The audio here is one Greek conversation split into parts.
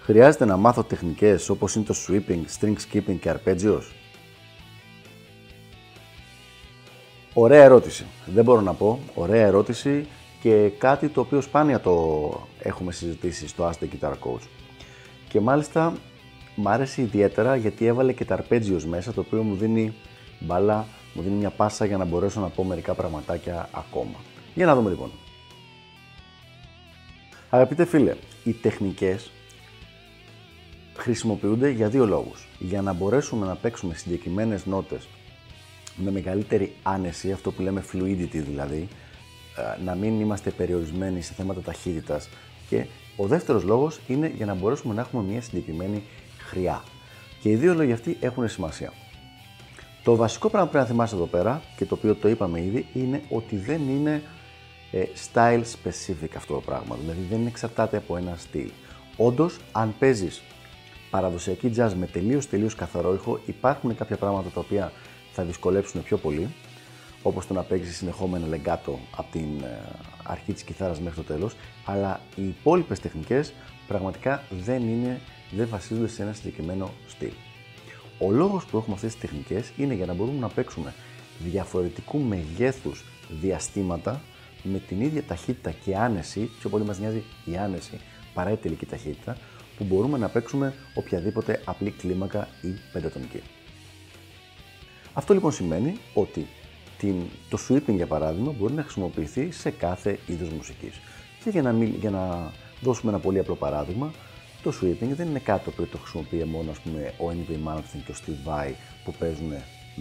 χρειάζεται να μάθω τεχνικές όπως είναι το sweeping, string skipping και arpeggios; Ωραία ερώτηση. Δεν μπορώ να πω. Ωραία ερώτηση και κάτι το οποίο σπάνια το έχουμε συζητήσει στο Ask the Guitar Coach. Και μάλιστα μ' άρεσε ιδιαίτερα γιατί έβαλε και τα arpeggios μέσα το οποίο μου δίνει μπάλα, μου δίνει μια πάσα για να μπορέσω να πω μερικά πραγματάκια ακόμα. Για να δούμε λοιπόν. Αγαπητέ φίλε, οι τεχνικές χρησιμοποιούνται για δύο λόγους. Για να μπορέσουμε να παίξουμε συγκεκριμένες νότες με μεγαλύτερη άνεση, αυτό που λέμε fluidity δηλαδή, ε, να μην είμαστε περιορισμένοι σε θέματα ταχύτητας και ο δεύτερος λόγος είναι για να μπορέσουμε να έχουμε μια συγκεκριμένη χρειά. Και οι δύο λόγοι αυτοί έχουν σημασία. Το βασικό πράγμα που πρέπει να θυμάσαι εδώ πέρα και το οποίο το είπαμε ήδη είναι ότι δεν είναι ε, style specific αυτό το πράγμα. Δηλαδή δεν εξαρτάται από ένα στυλ. Όντως, αν παίζεις παραδοσιακή jazz με τελείως τελείως καθαρό ήχο, υπάρχουν κάποια πράγματα τα οποία θα δυσκολέψουν πιο πολύ, όπως το να παίξεις συνεχόμενο λεγκάτο από την ε, αρχή της κιθάρας μέχρι το τέλος, αλλά οι υπόλοιπες τεχνικές πραγματικά δεν, είναι, δεν βασίζονται σε ένα συγκεκριμένο στυλ. Ο λόγος που έχουμε αυτές τις τεχνικές είναι για να μπορούμε να παίξουμε διαφορετικού μεγέθους διαστήματα με την ίδια ταχύτητα και άνεση, πιο πολύ μας νοιάζει η άνεση παρά η τελική ταχύτητα, που μπορούμε να παίξουμε οποιαδήποτε απλή κλίμακα ή πεντατονική. Αυτό λοιπόν σημαίνει ότι την, το sweeping για παράδειγμα μπορεί να χρησιμοποιηθεί σε κάθε είδος μουσικής. Και για να, για να δώσουμε ένα πολύ απλό παράδειγμα, το sweeping δεν είναι κάτι που το χρησιμοποιεί μόνο ας πούμε, ο N.V. Malmsteen και ο Steve Vai που παίζουν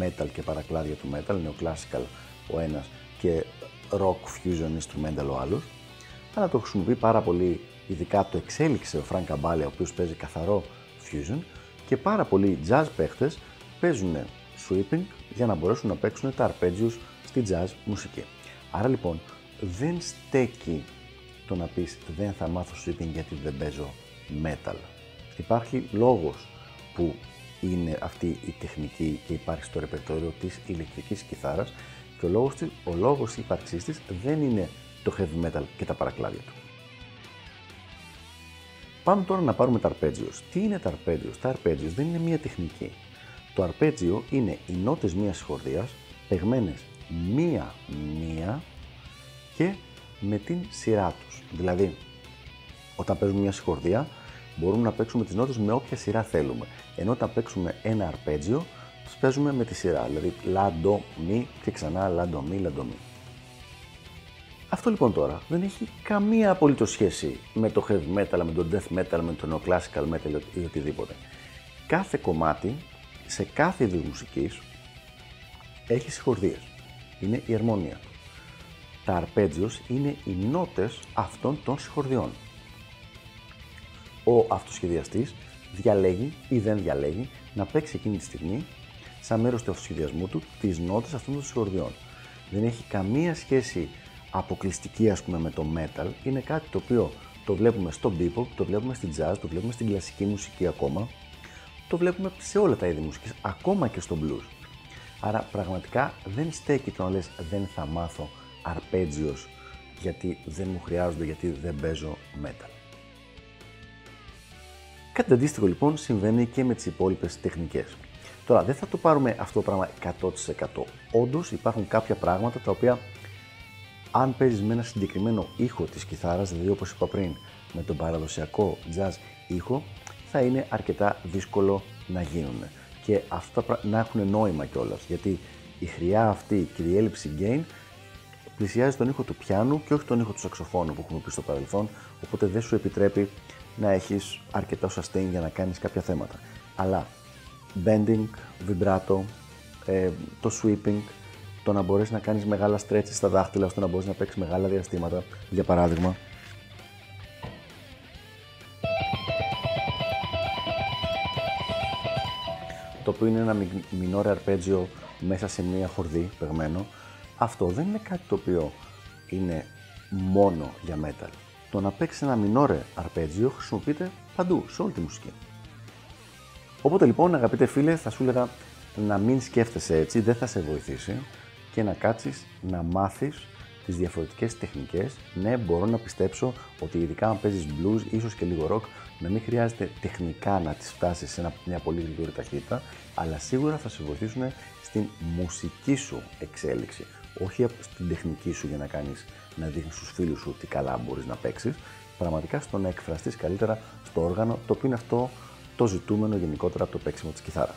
metal και παρακλάδια του metal, classical ο ένας και rock fusion instrumental ο άλλος, αλλά το χρησιμοποιεί πάρα πολύ, ειδικά το εξέλιξε ο Frank Caballi, ο οποίος παίζει καθαρό fusion και πάρα πολλοί jazz παίχτες παίζουν sweeping για να μπορέσουν να παίξουν τα arpeggios στη jazz μουσική. Άρα λοιπόν δεν στέκει το να πεις δεν θα μάθω sweeping γιατί δεν παίζω metal. Υπάρχει λόγος που είναι αυτή η τεχνική και υπάρχει στο ρεπερτόριο της ηλεκτρικής κιθάρας και ο λόγος, της, ο λόγος ύπαρξής της δεν είναι το heavy metal και τα παρακλάδια του. Πάμε τώρα να πάρουμε τα arpeggios. Τι είναι τα arpeggios? Τα arpeggios δεν είναι μία τεχνική. Το arpeggio είναι οι νότες μίας χορδίας παιγμένες μία-μία και με την σειρά τους. Δηλαδή, όταν παίζουμε μια συγχορδία, μπορούμε να παίξουμε τις νότες με όποια σειρά θέλουμε. Ενώ όταν παίξουμε ένα αρπέτζιο, τις παίζουμε με τη σειρά. Δηλαδή, λα, ντο, μη και ξανά λα, ντο, μη, λα, ντο, μη. Αυτό λοιπόν τώρα δεν έχει καμία απολύτως σχέση με το heavy metal, με το death metal, με το neoclassical metal ή οτιδήποτε. Κάθε κομμάτι, σε κάθε είδους μουσικής, έχει συγχορδίες. Είναι η αρμόνια του. Τα αρπέτζιος είναι οι νότες αυτών των συγχορδιών ο αυτοσχεδιαστής διαλέγει ή δεν διαλέγει να παίξει εκείνη τη στιγμή, σαν μέρος του αυτοσχεδιασμού του, τις νότες αυτών των συγχορδιών. Δεν έχει καμία σχέση αποκλειστική ας πούμε με το metal, είναι κάτι το οποίο το βλέπουμε στο bebop, το βλέπουμε στην jazz, το βλέπουμε στην κλασική μουσική ακόμα, το βλέπουμε σε όλα τα είδη μουσικής, ακόμα και στο blues. Άρα πραγματικά δεν στέκει το να λες δεν θα μάθω αρπέτζιος γιατί δεν μου χρειάζονται, γιατί δεν παίζω metal. Κάτι αντίστοιχο λοιπόν συμβαίνει και με τις υπόλοιπες τεχνικές. Τώρα δεν θα το πάρουμε αυτό το πράγμα 100%. Όντως υπάρχουν κάποια πράγματα τα οποία αν παίζεις με ένα συγκεκριμένο ήχο της κιθάρας, δηλαδή όπως είπα πριν με τον παραδοσιακό jazz ήχο, θα είναι αρκετά δύσκολο να γίνουν. Και αυτά να έχουν νόημα κιόλας. Γιατί η χρειά αυτή και η έλλειψη gain πλησιάζει τον ήχο του πιάνου και όχι τον ήχο του σαξοφώνου που έχουμε πει στο παρελθόν, οπότε δεν σου επιτρέπει να έχεις αρκετό sustain για να κάνεις κάποια θέματα. Αλλά bending, vibrato, ε, το sweeping, το να μπορέσει να κάνεις μεγάλα στρέψει στα δάχτυλα ώστε να μπορείς να παίξεις μεγάλα διαστήματα, για παράδειγμα. Το οποίο είναι ένα μινόρε αρπέτζιο μέσα σε μία χορδή πεγμένο. Αυτό δεν είναι κάτι το οποίο είναι μόνο για metal. Το να παίξεις ένα μινόρε αρπέτζιο χρησιμοποιείται παντού, σε όλη τη μουσική. Οπότε λοιπόν, αγαπητέ φίλε, θα σου έλεγα να μην σκέφτεσαι έτσι, δεν θα σε βοηθήσει και να κάτσεις να μάθεις τις διαφορετικές τεχνικές. Ναι, μπορώ να πιστέψω ότι ειδικά αν παίζεις blues, ίσως και λίγο rock, να μην χρειάζεται τεχνικά να τις φτάσεις σε μια πολύ γρήγορη ταχύτητα, αλλά σίγουρα θα σε βοηθήσουν στην μουσική σου εξέλιξη. Όχι στην τεχνική σου για να κάνεις, να δείχνεις στους φίλους σου τι καλά μπορείς να παίξεις, πραγματικά στο να εκφραστείς καλύτερα στο όργανο, το οποίο είναι αυτό το ζητούμενο γενικότερα από το παίξιμο της κιθάρας.